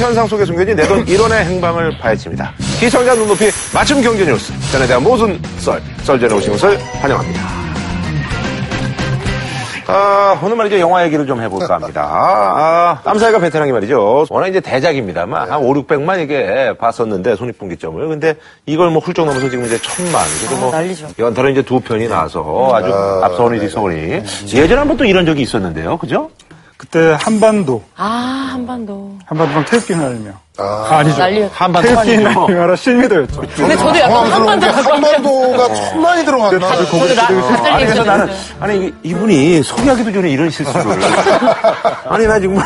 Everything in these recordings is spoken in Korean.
현상 속에 숨겨진 내돈 1원의 행방을 파헤칩니다. 시청자 눈높이 맞춤 경제 뉴스. 전에 대한 모든 썰, 썰전에 오신 것을 환영합니다. 아, 오늘 말이죠. 영화 얘기를 좀 해볼까 합니다. 아, 깜사이가 베테랑이 말이죠. 워낙 이제 대작입니다만, 한 5, 600만 이게 봤었는데, 손익분기점을. 근데 이걸 뭐 훌쩍 넘어서 지금 이제 천만. 그리고 뭐. 난리죠. 연달아 이제 두 편이 나와서 아주 앞서오니 뒤서오니. 예전에 한번 또 이런 적이 있었는데요. 그죠? 그때 한반도, 아, 한반도. 한반도랑 태극기 날리며. 아, 니죠 난리. 한반도 태극기 아니고. 날리며라 실미도였죠. 근데 저도 약간 한반도 한반도가 천만이 들어갔나? 저도 나, 낯설 아니, 그래서 나는, 아니, 이- 이분이 소개하기도 전에 이런 실수를. 아니, 나 정말.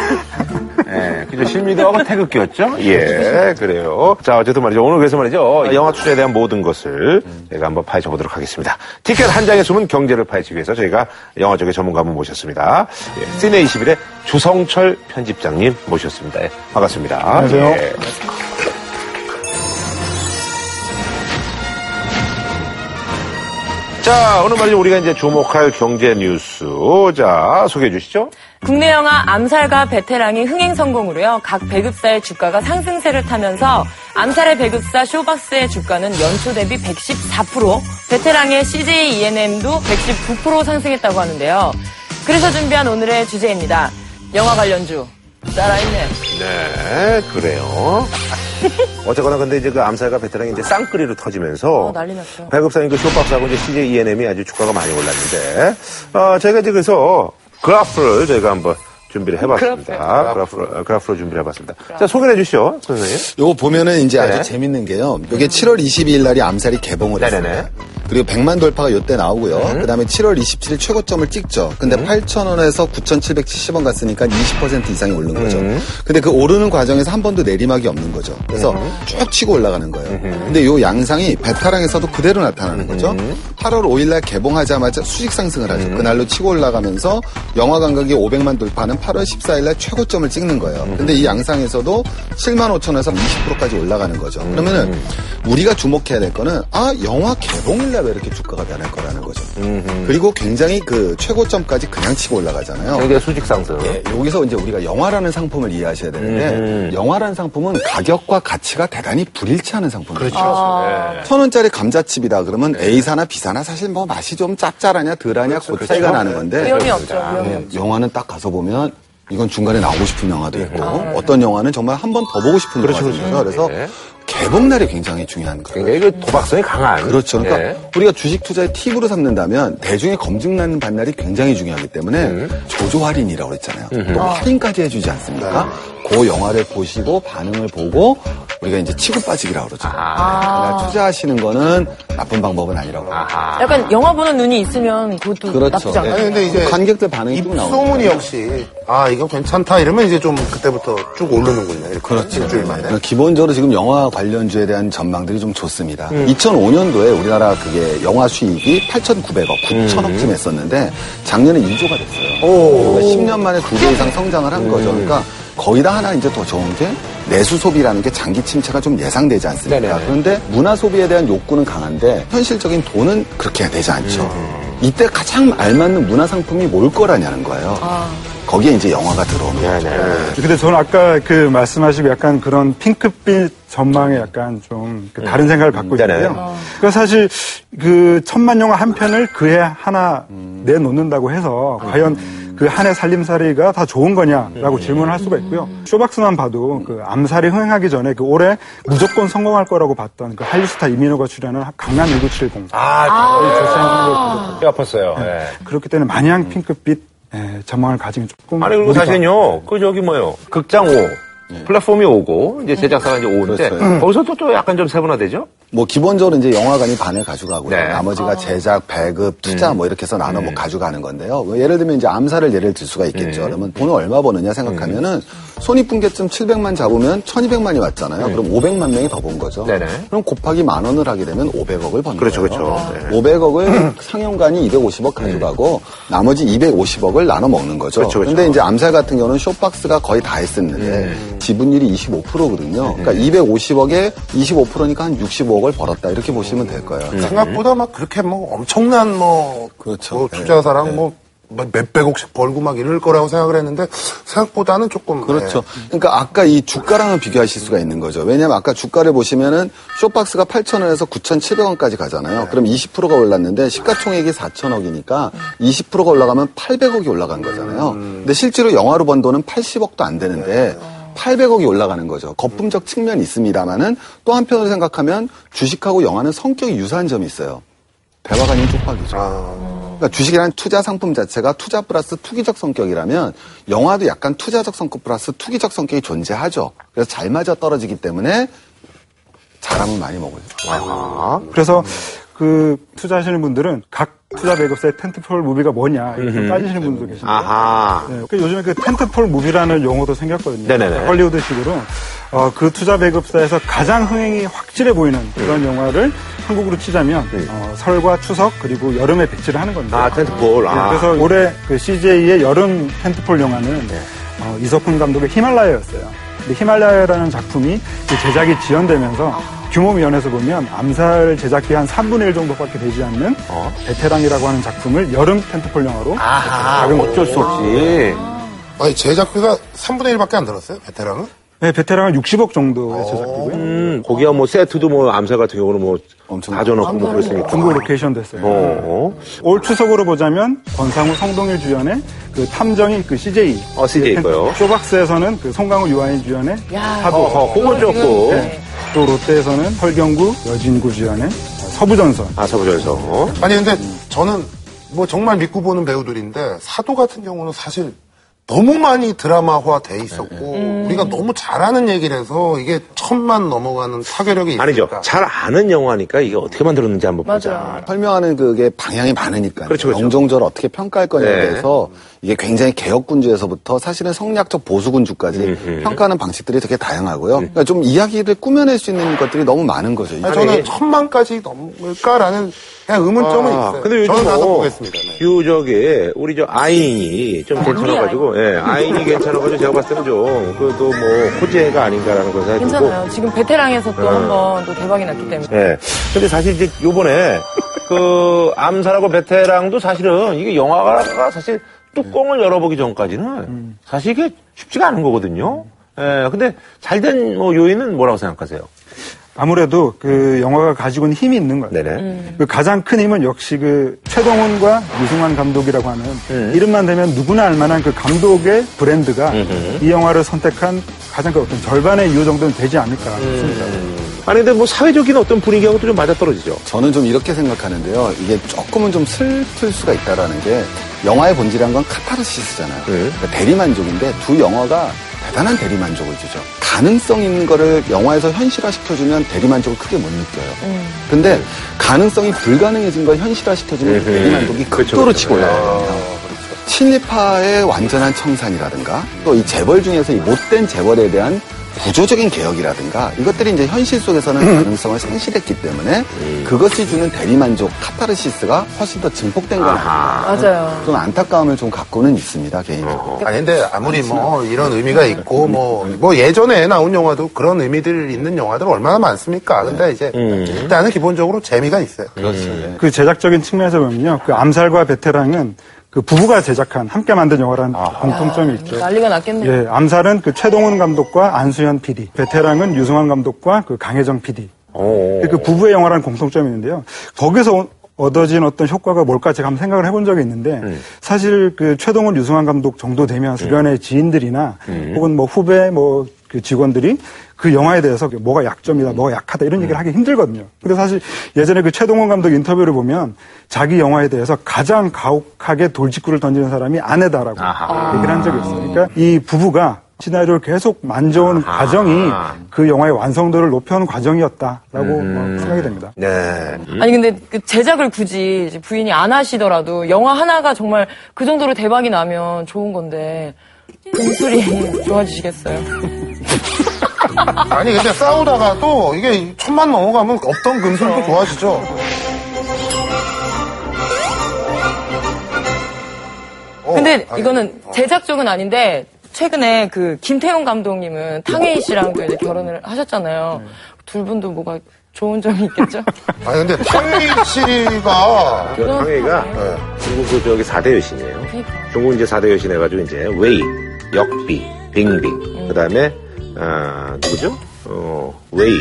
예, 그죠. 실미도하고 태극기였죠? 예, 그래요. 자, 어쨌든 말이죠. 오늘 그래서 말이죠. 영화 투자에 대한 모든 것을 저희가 한번 파헤쳐 보도록 하겠습니다. 티켓 한 장에 숨은 경제를 파헤치기 위해서 저희가 영화 쪽의 전문가 한 분 모셨습니다. 예, 시네 21의 주성철 편집장님 모셨습니다. 예, 반갑습니다. 안녕하세요. 예. 자, 오늘 말이죠. 우리가 이제 주목할 경제 뉴스. 자, 소개해 주시죠. 국내 영화 암살과 베테랑이 흥행 성공으로요. 각 배급사의 주가가 상승세를 타면서 암살의 배급사 쇼박스의 주가는 연초 대비 114%, 베테랑의 CJ E&M도 119% 상승했다고 하는데요. 그래서 준비한 오늘의 주제입니다. 영화 관련주 살아있네. 네, 그래요. 어쨌거나 근데 이제 그 암살과 베테랑이 이제 쌍끌이로 터지면서 어, 난리 났죠. 배급사인 그 쇼박스하고 이제 CJ E&M이 아주 주가가 많이 올랐는데 어, 저희가 이제 그래서 그래프를 저희가 한번 준비를 해봤습니다. 그래프를, 어, 그래프를 준비를 해봤습니다. 자, 소개해 주시죠, 선생님. 요거 보면은 이제 네. 아주 재밌는 게요. 요게 7월 22일 날이 암살이 개봉을 네네네. 했어요. 그리고 100만 돌파가 요때 나오고요. 음. 그 다음에 7월 27일 최고점을 찍죠. 근데 8,000원에서 9,770원 갔으니까 20% 이상이 오른 거죠. 음. 근데 그 오르는 과정에서 한 번도 내리막이 없는 거죠. 그래서 음. 쭉 치고 올라가는 거예요. 근데 요 양상이 베타랑에서도 그대로 나타나는 거죠. 음. 8월 5일 날 개봉하자마자 수직 상승을 하죠. 그날로 치고 올라가면서 영화 관객이 500만 돌파는 8월 14일 날 최고점을 찍는 거예요. 음. 근데 이 양상에서도 7만 5천에서 20%까지 올라가는 거죠. 음. 그러면은 우리가 주목해야 될 거는 아 영화 개봉일 날 왜 이렇게 주가가 변할 거라는 거죠. 그리고 굉장히 그 최고점까지 그냥 치고 올라가잖아요. 굉장히 수직 상승. 예, 여기서 이제 우리가 영화라는 상품을 이해하셔야 되는데 음. 영화라는 상품은 가격과 가치가 대단히 불일치하는 상품이죠. 네. 천 원짜리 감자칩이다 그러면 A사나 B사나 사실 뭐 맛이 좀 짭짤하냐 덜하냐 그 차이가 나는 건데 위험이 없죠, 예, 없죠. 영화는 딱 가서 보면 이건 중간에 나오고 싶은 영화도 있고 어떤 영화는 정말 한 번 더 보고 싶은 그렇죠, 영화도 그렇죠. 있어요. 그래서 예. 개봉날이 굉장히 중요한 거예요. 굉장히 그 도박성이 강한. 그렇죠. 그러니까 예. 우리가 주식 투자의 팁으로 삼는다면 대중의 검증나는 반날이 굉장히 중요하기 때문에 음. 조조 할인이라고 그랬잖아요. 또 할인까지 해주지 않습니까? 그 영화를 보시고 반응을 보고 우리가 이제 치고 빠지기라고 그러죠. 그러니까 투자하시는 거는 나쁜 방법은 아니라고. 아하. 약간 영화 보는 눈이 있으면 그것도 그렇죠. 나쁘지 않아요. 예. 아니, 근데 이제 관객들 반응이 쭉 나오죠. 입소문이 역시 아 이거 괜찮다 이러면 이제 좀 그때부터 쭉 오르는군요. 이렇게 그렇죠. 일주일 만에. 그러니까 기본적으로 지금 영화 관련주에 대한 전망들이 좀 좋습니다. 음. 2005년도에 우리나라 그게 영화 수익이 8,900억, 9천억쯤 했었는데 작년에 2조가 됐어요. 그러니까 10년 만에 두배 이상 성장을 한 거죠. 음. 그러니까 거기다 하나 이제 더 좋은 게 내수 소비라는 게 장기 침체가 좀 예상되지 않습니까? 네네네. 그런데 문화 소비에 대한 욕구는 강한데 현실적인 돈은 그렇게 되지 않죠. 음. 이때 가장 알맞는 문화 상품이 뭘 거라냐는 거예요. 거기에 이제 영화가 들어오는 거죠. 네네. 근데 저는 아까 그 말씀하시고 약간 그런 핑크빛 전망에 약간 좀 그 다른 생각을 갖고 네네. 있는데요. 그러니까 사실 그 천만 영화 한 편을 그해 하나 내놓는다고 해서 과연 그 한 해 살림살이가 다 좋은 거냐라고 질문을 할 수가 있고요. 쇼박스만 봐도 그 암살이 흥행하기 전에 그 올해 무조건 성공할 거라고 봤던 그 한류 스타 이민호가 출연한 강남 1970. 아, 아~ 뼈 아팠어요. 예. 그렇기 때문에 마냥 핑크빛 예, 전망을 가지면 조금 아니 그리고 사실은요 그 저기 뭐요 극장 5 플랫폼이 오고 이제 제작사가 이제 오는데 그렇죠. 거기서 또, 또 약간 좀 세분화되죠? 뭐 기본적으로 이제 영화관이 반을 가져가고요. 네. 나머지가 제작, 배급, 투자 뭐 이렇게 해서 나눠 뭐 가져가는 건데요. 뭐 예를 들면 이제 암살을 예를 들 수가 있겠죠. 그러면 돈을 얼마 버느냐 생각하면은 손익분기점 700만 잡으면 1200만이 왔잖아요. 그럼 500만 명이 더 본 거죠. 네네. 그럼 곱하기 만 원을 하게 되면 500억을 버는 그렇죠, 거예요. 그렇죠. 네. 500억을 상영관이 250억 가져가고 나머지 250억을 나눠 먹는 거죠. 그렇죠, 그렇죠. 근데 이제 암살 같은 경우는 쇼박스가 거의 다 했었는데 지분율이 25%거든요. 그러니까 250억에 25%니까 한 65억을 벌었다 이렇게 보시면 될 거예요. 생각보다 막 그렇게 뭐 엄청난 뭐, 그렇죠. 뭐 네. 투자사랑 뭐뭐 몇백억씩 벌고 막 이럴 거라고 생각을 했는데 생각보다는 조금 그렇죠. 네. 그러니까 아까 이 주가랑은 비교하실 수가 있는 거죠. 왜냐하면 아까 주가를 보시면은 쇼박스가 8,000원에서 9,700원까지 가잖아요. 그럼 20%가 올랐는데 시가총액이 4천억이니까 20%가 올라가면 800억이 올라간 거잖아요. 근데 실제로 영화로 번 돈은 80억도 안 되는데 800억이 올라가는 거죠. 거품적 측면이 있습니다만은 또 한편으로 생각하면 주식하고 영화는 성격이 유사한 점이 있어요. 대화가 아닌 쪽박이죠. 그러니까 주식이라는 투자 상품 자체가 투자 플러스 투기적 성격이라면 영화도 약간 투자적 성격 플러스 투기적 성격이 존재하죠. 그래서 잘 맞아 떨어지기 때문에 자람을 많이 먹어요. 아, 그래서 그 투자하시는 분들은 각 투자 배급사의 텐트폴 무비가 뭐냐 이렇게 따지시는 분도 계신데 아하. 네, 그 요즘에 그 텐트폴 무비라는 용어도 생겼거든요. 네네네. 헐리우드식으로 어, 그 투자 배급사에서 가장 흥행이 확실해 보이는 그런 네. 영화를 한국으로 치자면 어, 설과 추석 그리고 여름에 배치를 하는 건데. 아, 텐트폴. 네, 아. 그래서 올해 그 CJ의 여름 텐트폴 영화는 어, 이석훈 감독의 히말라야였어요. 근데 히말라야라는 작품이 그 제작이 지연되면서 규모 면에서 보면 암살 제작비 한 3분의 1 정도밖에 되지 않는 어? 베테랑이라고 하는 작품을 여름 tentpole 영화로 아하. 어쩔 수 없이. 아니 제작비가 3분의 1밖에 안 들었어요 베테랑은? 네, 베테랑은 60억 정도의 제작비고요. 음, 거기야 뭐 세트도 뭐 암살 같은 경우는 뭐 엄청 가져놓고 뭐 그랬으니까. 중국 로케이션 됐어요. 어, 어. 올 추석으로 보자면 권상우, 성동일 주연의 그 탐정이 그 CJ. 어, CJ 거요. 쇼박스에서는 그 송강호, 유아인 주연의 야. 사도. 어, 그건 좋고. 네. 또 롯데에서는 설경구, 여진구 주연의 서부전선. 아, 서부전서. 아니 근데 저는 뭐 정말 믿고 보는 배우들인데 사도 같은 경우는 사실 너무 많이 드라마화 돼 있었고 우리가 너무 잘하는 얘기를 해서 이게 천만 넘어가는 있으니까 아니죠. 잘 아는 영화니까 이게 어떻게 만들었는지 한번 보자. 맞아요. 설명하는 그게 방향이 많으니까 그렇죠, 그렇죠. 영종적으로 어떻게 평가할 거냐에 네. 대해서 이게 굉장히 개혁군주에서부터 사실은 성리학적 보수군주까지 평가하는 방식들이 되게 다양하고요. 그러니까 좀 이야기를 꾸며낼 수 있는 것들이 너무 많은 거죠. 아니, 저는 천만까지 넘을까라는 그냥 의문점은 아, 있어요. 근데 요즘 저는 가서 뭐, 보겠습니다. 네. 유, 저기, 우리 저 아인이 좀 괜찮아가지고, 예, 아인이 괜찮아가지고 제가 봤을 때는 좀, 그또 뭐, 호재가 아닌가라는 걸 생각이. 괜찮아요. 지금 베테랑에서 또 한 번 또 대박이 났기 때문에. 예. 근데 사실 이제 요번에, 그, 암살하고 베테랑도 사실은 이게 영화가 사실 뚜껑을 열어보기 전까지는 사실 이게 쉽지가 않은 거거든요. 예, 근데 잘된뭐 요인은 뭐라고 생각하세요? 아무래도 그 영화가 가지고 있는 힘이 있는 거예요. 네네. 그 가장 큰 힘은 역시 그 최동훈과 유승환 감독이라고 하는 이름만 되면 누구나 알만한 그 감독의 브랜드가 이 영화를 선택한 가장 그 어떤 절반의 이유 정도는 되지 않을까 싶습니다. 아니, 근데 뭐 사회적인 어떤 분위기하고도 좀 맞아떨어지죠. 저는 좀 이렇게 생각하는데요. 이게 조금은 좀 슬플 수가 있다라는 게 영화의 본질이란 건 카타르시스잖아요. 네. 그러니까 대리만족인데 두 영화가 대단한 대리만족을 주죠. 가능성 있는 거를 영화에서 현실화시켜주면 대리만족을 크게 못 느껴요. 근데 가능성이 불가능해진 걸 현실화시켜주면 음. 대리만족이 극도로. 치고 올라가요. 친리파의 완전한 청산이라든가 또 이 재벌 중에서 이 못된 재벌에 대한 구조적인 개혁이라든가 이것들이 이제 현실 속에서는 가능성을 상실했기 때문에 그것이 주는 대리만족 카타르시스가 훨씬 더 증폭된 건 아닌가 맞아요. 좀 안타까움을 좀 갖고는 있습니다 개인적으로. 아니 근데 아무리 뭐 이런 의미가 있고 뭐, 뭐 예전에 나온 영화도 그런 의미들 있는 영화들 얼마나 많습니까? 근데 이제 일단은 기본적으로 재미가 있어요. 그렇죠 예. 그 제작적인 측면에서 보면요. 그 암살과 베테랑은 그 부부가 제작한 함께 만든 영화라는 공통점이 있죠. 난리가 났겠네요. 예, 암살은 그 최동훈 감독과 안수현 PD, 베테랑은 유승환 감독과 그 강혜정 PD. 오. 그 부부의 영화라는 공통점이 있는데요. 거기서 오- 얻어진 어떤 효과가 뭘까 제가 한번 생각을 해본 적이 있는데 사실 그 최동훈 유승환 감독 정도 되면 주변의 지인들이나 혹은 뭐 후배 뭐 그 직원들이 그 영화에 대해서 뭐가 약점이다, 뭐가 약하다 이런 얘기를 하기 힘들거든요. 근데 사실 예전에 그 최동훈 감독 인터뷰를 보면 자기 영화에 대해서 가장 가혹하게 돌직구를 던지는 사람이 아내다라고 얘기를 한 적이 있어요. 그러니까 이 부부가 시나리오를 계속 만져온 과정이 그 영화의 완성도를 높여온 과정이었다라고 어, 생각이 됩니다. 네. 아니 근데 그 제작을 굳이 부인이 안 하시더라도 영화 하나가 정말 그 정도로 대박이 나면 좋은 건데 금술이 좋아지시겠어요? 아니 근데 싸우다가도 이게 천만 넘어가면 없던 금술도 좋아지죠. 어, 근데 아니, 이거는 제작 쪽은 아닌데 최근에 그 김태용 감독님은 탕웨이 씨랑 또 이제 결혼을 하셨잖아요. 둘 분도 뭐가 좋은 점이 있겠죠? 아니 근데 탕웨이 씨가 그 황해가 중국 그 저기 4대 여신이에요. 그러니까. 중국 이제 4대 여신 해가지고 이제 웨이, 역비, 빙빙. 그 다음에, 아, 누구죠? 어, 웨이,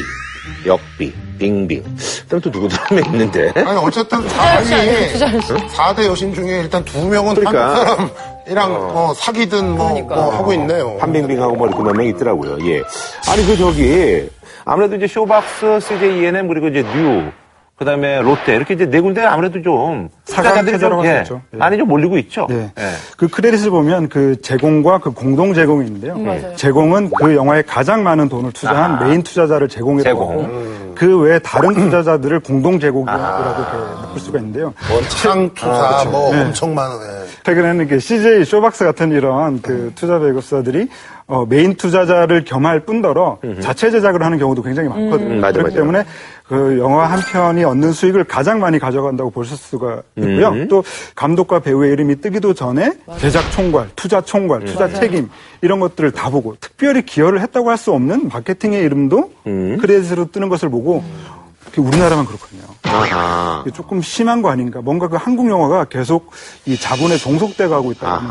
역비, 빙빙. 그 다음에 또 누구도 한명 있는데. 아니 어쨌든 투자하시. 4대 여신 중에 일단 두 명은 그러니까. 한국 사람 이랑 어, 사귀든 뭐, 그러니까. 뭐 하고 있네요. 판빙빙하고 뭐 이렇게 몇 명 있더라고요. 예. 아니, 그 저기, 아무래도 이제 쇼박스, CJ ENM, 그리고 이제 뉴, 그 다음에 롯데, 이렇게 이제 네 군데 아무래도 좀. 체제라고 좀, 예. 예. 많이 좀 몰리고 있죠. 예. 예. 그 credit을 보면 그 제공과 그 공동 제공이 있는데요. 맞아요. 제공은 그 영화에 가장 많은 돈을 투자한 메인 투자자를 제공했고 제공. 그 외에 다른 투자자들을 공동 제공이라고 이렇게 묶을 수가 있는데요. 원창 투자 뭐 엄청 많은 예. 최근에는 이게 CJ 쇼박스 같은 이런 그 투자 배급사들이 어, 메인 투자자를 겸할 뿐더러 자체 제작을 하는 경우도 굉장히 많거든요. 음, 맞아, 그렇기 맞아. 때문에 그 영화 한 편이 얻는 수익을 가장 많이 가져간다고 보실 수가 있고요. 음. 또 감독과 배우의 이름이 뜨기도 전에 제작 총괄, 투자 총괄, 음. 투자 책임 이런 것들을 다 보고 특별히 기여를 했다고 할 수 없는 마케팅의 이름도 음. 크레딧으로 뜨는 것을 보고 그게 우리나라만 그렇거든요. 아하. 조금 심한 거 아닌가. 뭔가 그 한국 영화가 계속 이 자본에 종속돼 가고 있다는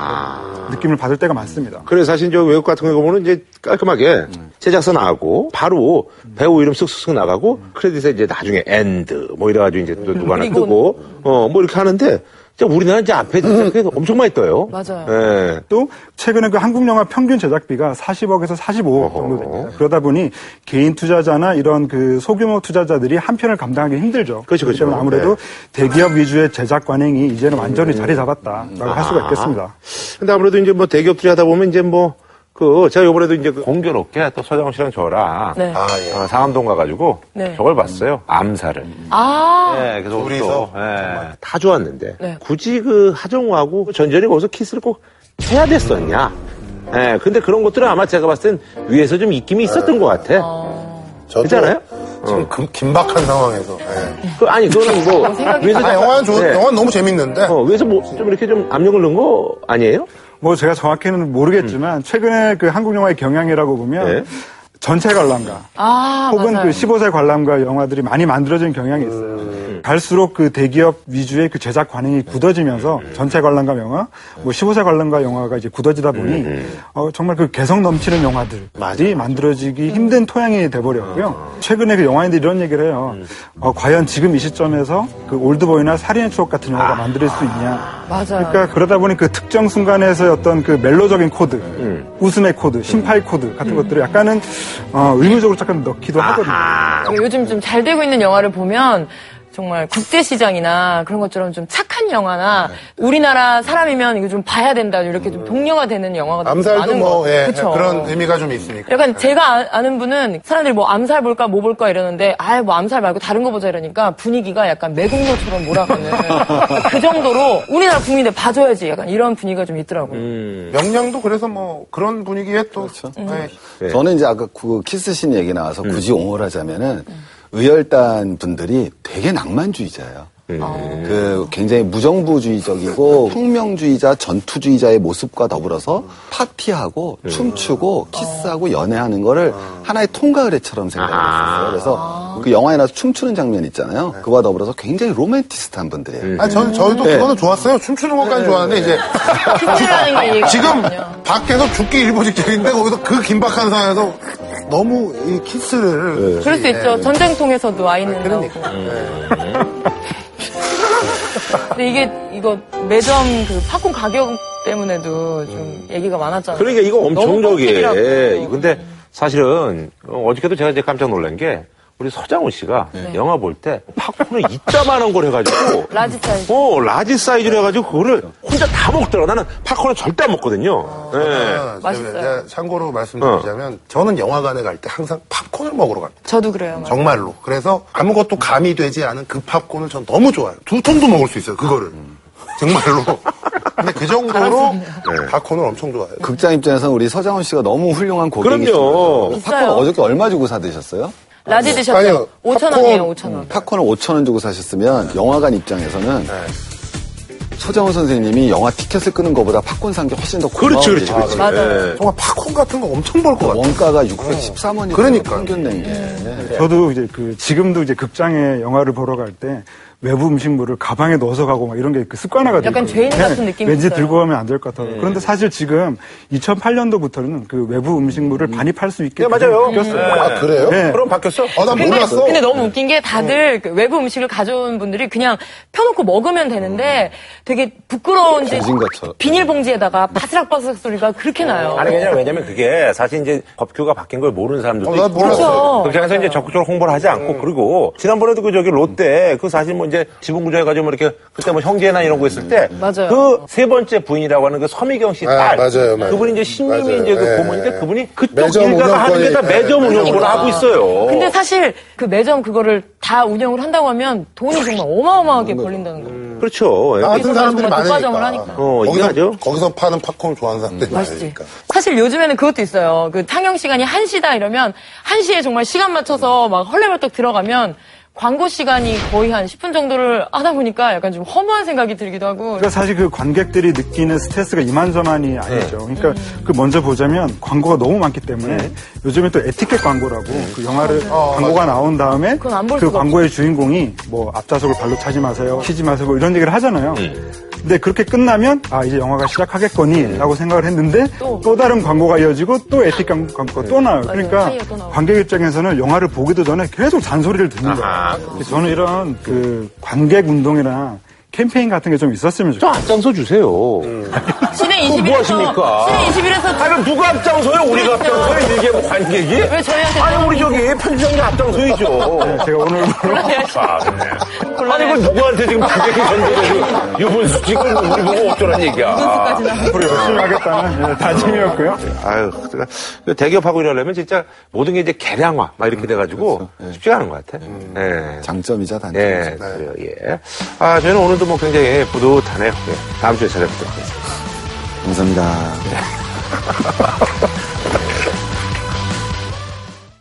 느낌을 받을 때가 많습니다. 그래서 사실 저 외국 같은 거 보면 이제 깔끔하게 제작사 나가고 바로 배우 이름 쓱쓱쓱 나가고 credit에 이제 나중에 end 뭐 이래가지고 이제 또 누가 하나 뜨고 어 뭐 이렇게 하는데 우리나라 이제 앞에 진짜 그게 엄청 많이 떠요. 맞아요. 예. 또 최근에 그 한국 영화 평균 제작비가 40억에서 45억 정도 됩니다. 그러다 보니 개인 투자자나 이런 그 소규모 투자자들이 한 편을 감당하기 힘들죠. 그렇죠, 그렇죠. 아무래도 대기업 위주의 제작 관행이 이제는 완전히 자리 잡았다라고 할 수가 있겠습니다. 근데 아무래도 이제 뭐 대기업 투자하다 보면 이제 뭐 그 제가 요번에도 이제 그 공교롭게 또 서장훈 씨랑 저랑 네. 아, 예. 어, 상암동 가가지고 네. 저걸 봤어요. 암살을. 아, 예, 그래서 둘이서? 또, 예, 다 좋았는데 네. 굳이 그 하정우하고 그 전전이 거기서 키스를 꼭 해야 됐었냐? 예, 근데 그런 것들은 아마 제가 봤을 땐 위에서 좀 입김이 있었던 것 같아. 저도 있잖아요? 지금 금- 긴박한 상황에서 예. 그, 아니 그거는 뭐 생각이 위에서 아, 영화는 좋 네. 영화는 너무 재밌는데 어, 위에서 뭐 좀 이렇게 좀 압력을 넣은 거 아니에요? 뭐 제가 정확히는 모르겠지만 최근에 그 한국 영화의 경향이라고 보면 네. 전체 관람가. 아, 혹은 맞아요. 그 15세 관람가 영화들이 많이 만들어진 경향이 있어요. 갈수록 그 대기업 위주의 그 제작 관행이 굳어지면서 전체 관람가 영화, 뭐 15세 관람가 영화가 이제 굳어지다 보니 어, 정말 그 개성 넘치는 영화들이 만들어지기 힘든 토양이 돼버렸고요. 최근에 그 영화인들이 이런 얘기를 해요. 어, 과연 지금 이 시점에서 그 올드보이나 살인의 추억 같은 영화가 만들 수 있냐. 맞아요. 그러니까 그러다 보니 그 특정 순간에서 어떤 그 멜로적인 코드, 웃음의 코드, 신파의 코드 같은 것들을 약간은 어, 의무적으로 잠깐 넣기도 하거든요. 요즘 좀 잘 되고 있는 영화를 보면 정말 국제 시장이나 그런 것처럼 좀 착한 영화나 우리나라 사람이면 이거 좀 봐야 된다 이렇게 좀 독려가 되는 영화가 암살도 많은 뭐것 예? 그런 의미가 좀 있으니까. 약간 제가 아- 아는 분은 사람들이 뭐 암살 볼까 뭐 볼까 이러는데 아예 뭐 암살 말고 다른 거 보자 이러니까 분위기가 약간 매국노처럼 몰아가는 그 정도로 우리나라 국민들 봐줘야지 약간 이런 분위기가 좀 있더라고요. 명량도 그래서 뭐 그런 분위기에 또 예. 네. 저는 이제 아까 그 키스신 얘기 나와서 굳이 옹호를 하자면은 의열단 분들이 되게 낭만주의자예요. 그 굉장히 무정부주의적이고 혁명주의자, 전투주의자의 모습과 더불어서 파티하고 춤추고 키스하고 연애하는 거를 하나의 통과 의례처럼 생각을 했었어요. 그래서 그 영화에 나와서 춤추는 장면 있잖아요. 그와 더불어서 굉장히 로맨티스트한 분들이에요. 아니 저 저희도 네. 그거는 좋았어요. 춤추는 것까지 좋았는데 이제 춤추라는 게 지금. 밖에서 죽기 일보 직전인데 거기서 그 긴박한 상황에서 너무 이 키스를 그럴 수 있죠. 전쟁통에서도 아이는 나오고. 근데 이게 이거 매점 그 팝콘 가격 때문에도 좀 얘기가 많았잖아요. 그러니까 이거 엄청 너무 저기에. 뻑뻑이라고. 근데 사실은 어, 어저께도 제가 이제 깜짝 놀란 게 우리 서장훈 씨가 영화 볼 때 팝콘을 이따만한 걸 해가지고 large 사이즈. 어 large 사이즈로 해가지고 그거를 혼자 다 먹더라고. 나는 팝콘을 절대 안 먹거든요. 예. 아, 맛있어요. 제가 참고로 말씀드리자면 저는 영화관에 갈 때 항상 팝콘을 먹으러 갑니다. 저도 그래요. 맞아요. 정말로. 그래서 아무것도 가미되지 않은 그 팝콘을 전 너무 좋아해요. 두 통도 먹을 수 있어요. 그거를. 정말로. 근데 그 정도로 팝콘을 엄청 좋아해요. 극장 입장에서는 우리 서장훈 씨가 너무 훌륭한 고객이시죠. 그럼요. 팝콘 비싸요. 어저께 얼마 주고 사드셨어요? 라지 드셨죠? 아니요. 5천 팝콘, 원이에요, 5천 원. 팝콘을 5천 원 주고 사셨으면 영화관 입장에서는 서장훈 선생님이 영화 티켓을 끊는 것보다 팝콘 산 게 훨씬 더 고마운 그렇지, 그렇지. 그렇지. 맞아요. 예. 정말 팝콘 같은 거 엄청 벌 것 같아. 원가가 613원이 그러니까요. 평균 낸 게. 음. 네. 저도 이제 그 지금도 이제 극장에 영화를 보러 갈 때 외부 음식물을 가방에 넣어서 가고 막 이런 게 그 습관화가 돼요. 약간 죄인 같은 느낌이 왠지 있어요. 들고 가면 안 될것 네. 같아요. 그런데 사실 지금 2008년도부터는 그 외부 음식물을 반입할 수 있게 네, 맞아요. 바뀌었어요. 아, 그래요? 네. 그럼 바뀌었어? 아, 난 근데, 몰랐어. 근데 너무 웃긴 게 다들 그 외부 음식을 가져온 분들이 그냥 펴놓고 먹으면 되는데 되게 것처럼. 비닐봉지에다가 바스락바스락 소리가 그렇게 나요. 아니, 왜냐면, 왜냐면 그게 사실 이제 법규가 바뀐 걸 모르는 사람들도 어, 나 있고. 몰랐어. 극장에서 이제 적극적으로 홍보를 하지 않고, 그리고 지난번에도 그 저기 롯데, 그 사실 뭐 이제 지분 구조해 가지고 뭐 이렇게 그때 뭐 형제나 이런 거 했을 때. 맞아요. 그세 번째 부인이라고 하는 그 서미경 씨 아, 딸. 맞아요, 맞아요. 그분이 이제 신님이 맞아요. 이제 그 예, 고모인데 예. 그분이 그쪽 매점 일가가 하는 게 다 운영권이- 매점 예, 운영권을 그러니까. 하고 있어요. 근데 사실 그 매점 그거를 다 운영을 한다고 하면 돈이 정말 어마어마하게 걸린다는 거예요. 그렇죠. 나 같은 사람들이 정말 독과점을 많으니까. 하니까. 어, 거기서, 이해하죠? 거기서 파는 팝콘 좋아하는 사람들이 맛있지. 많으니까. 사실 요즘에는 그것도 있어요. 그 상영 시간이 1시다 이러면 1시에 정말 시간 맞춰서 막 헐레벌떡 들어가면 광고 시간이 거의 한 10분 정도를 하다 보니까 약간 좀 허무한 생각이 들기도 하고. 그러니까 사실 그 관객들이 느끼는 스트레스가 이만저만이 아니죠. 그러니까 그 먼저 보자면 광고가 너무 많기 때문에 요즘에 또 에티켓 광고라고 그 영화를 광고가 나온 다음에 그 광고의 주인공이 뭐 앞좌석을 발로 차지 마세요, 키지 마세요 뭐 이런 얘기를 하잖아요. 근데 그렇게 끝나면 아 이제 영화가 시작하겠거니라고 생각을 했는데 또. 또, 다른 광고가 이어지고 또 에티켓 광고가 또 나와요. 그러니까 타이어 또 나오고. 관객 입장에서는 영화를 보기도 전에 계속 잔소리를 듣는 거예요. 저는 이런 그 관객 운동이나 캠페인 같은 게 좀 있었으면 저 좋겠어요. 앞장서 주세요. 신의 그거 21에서 뭐 하십니까? 신의 21에서 아니, 그럼 누가 앞장서요? 우리가 뭐 관객이? 왜 저희한테 아니, 우리 저기 편집장님 앞장서이죠. 제가 오늘 아, 네. 아니, 그걸 누구한테 지금 관객이 전달해서 유분수 지금 우리 보고 어쩌란 얘기야. 앞으로 열심히 하겠다는 예, 다짐이었고요. 아유, 제가 그 대기업하고 이러려면 진짜 모든 게 이제 개량화 막 이렇게 돼가지고 쉽지가 않은 것 같아. 네. 장점이자 단점이죠. 네, 그래요, 예. 아, 저희는 오늘도 뭐 굉장히 뿌듯하네요. 예. 다음 주에 찾아뵙도록 하겠습니다. 감사합니다.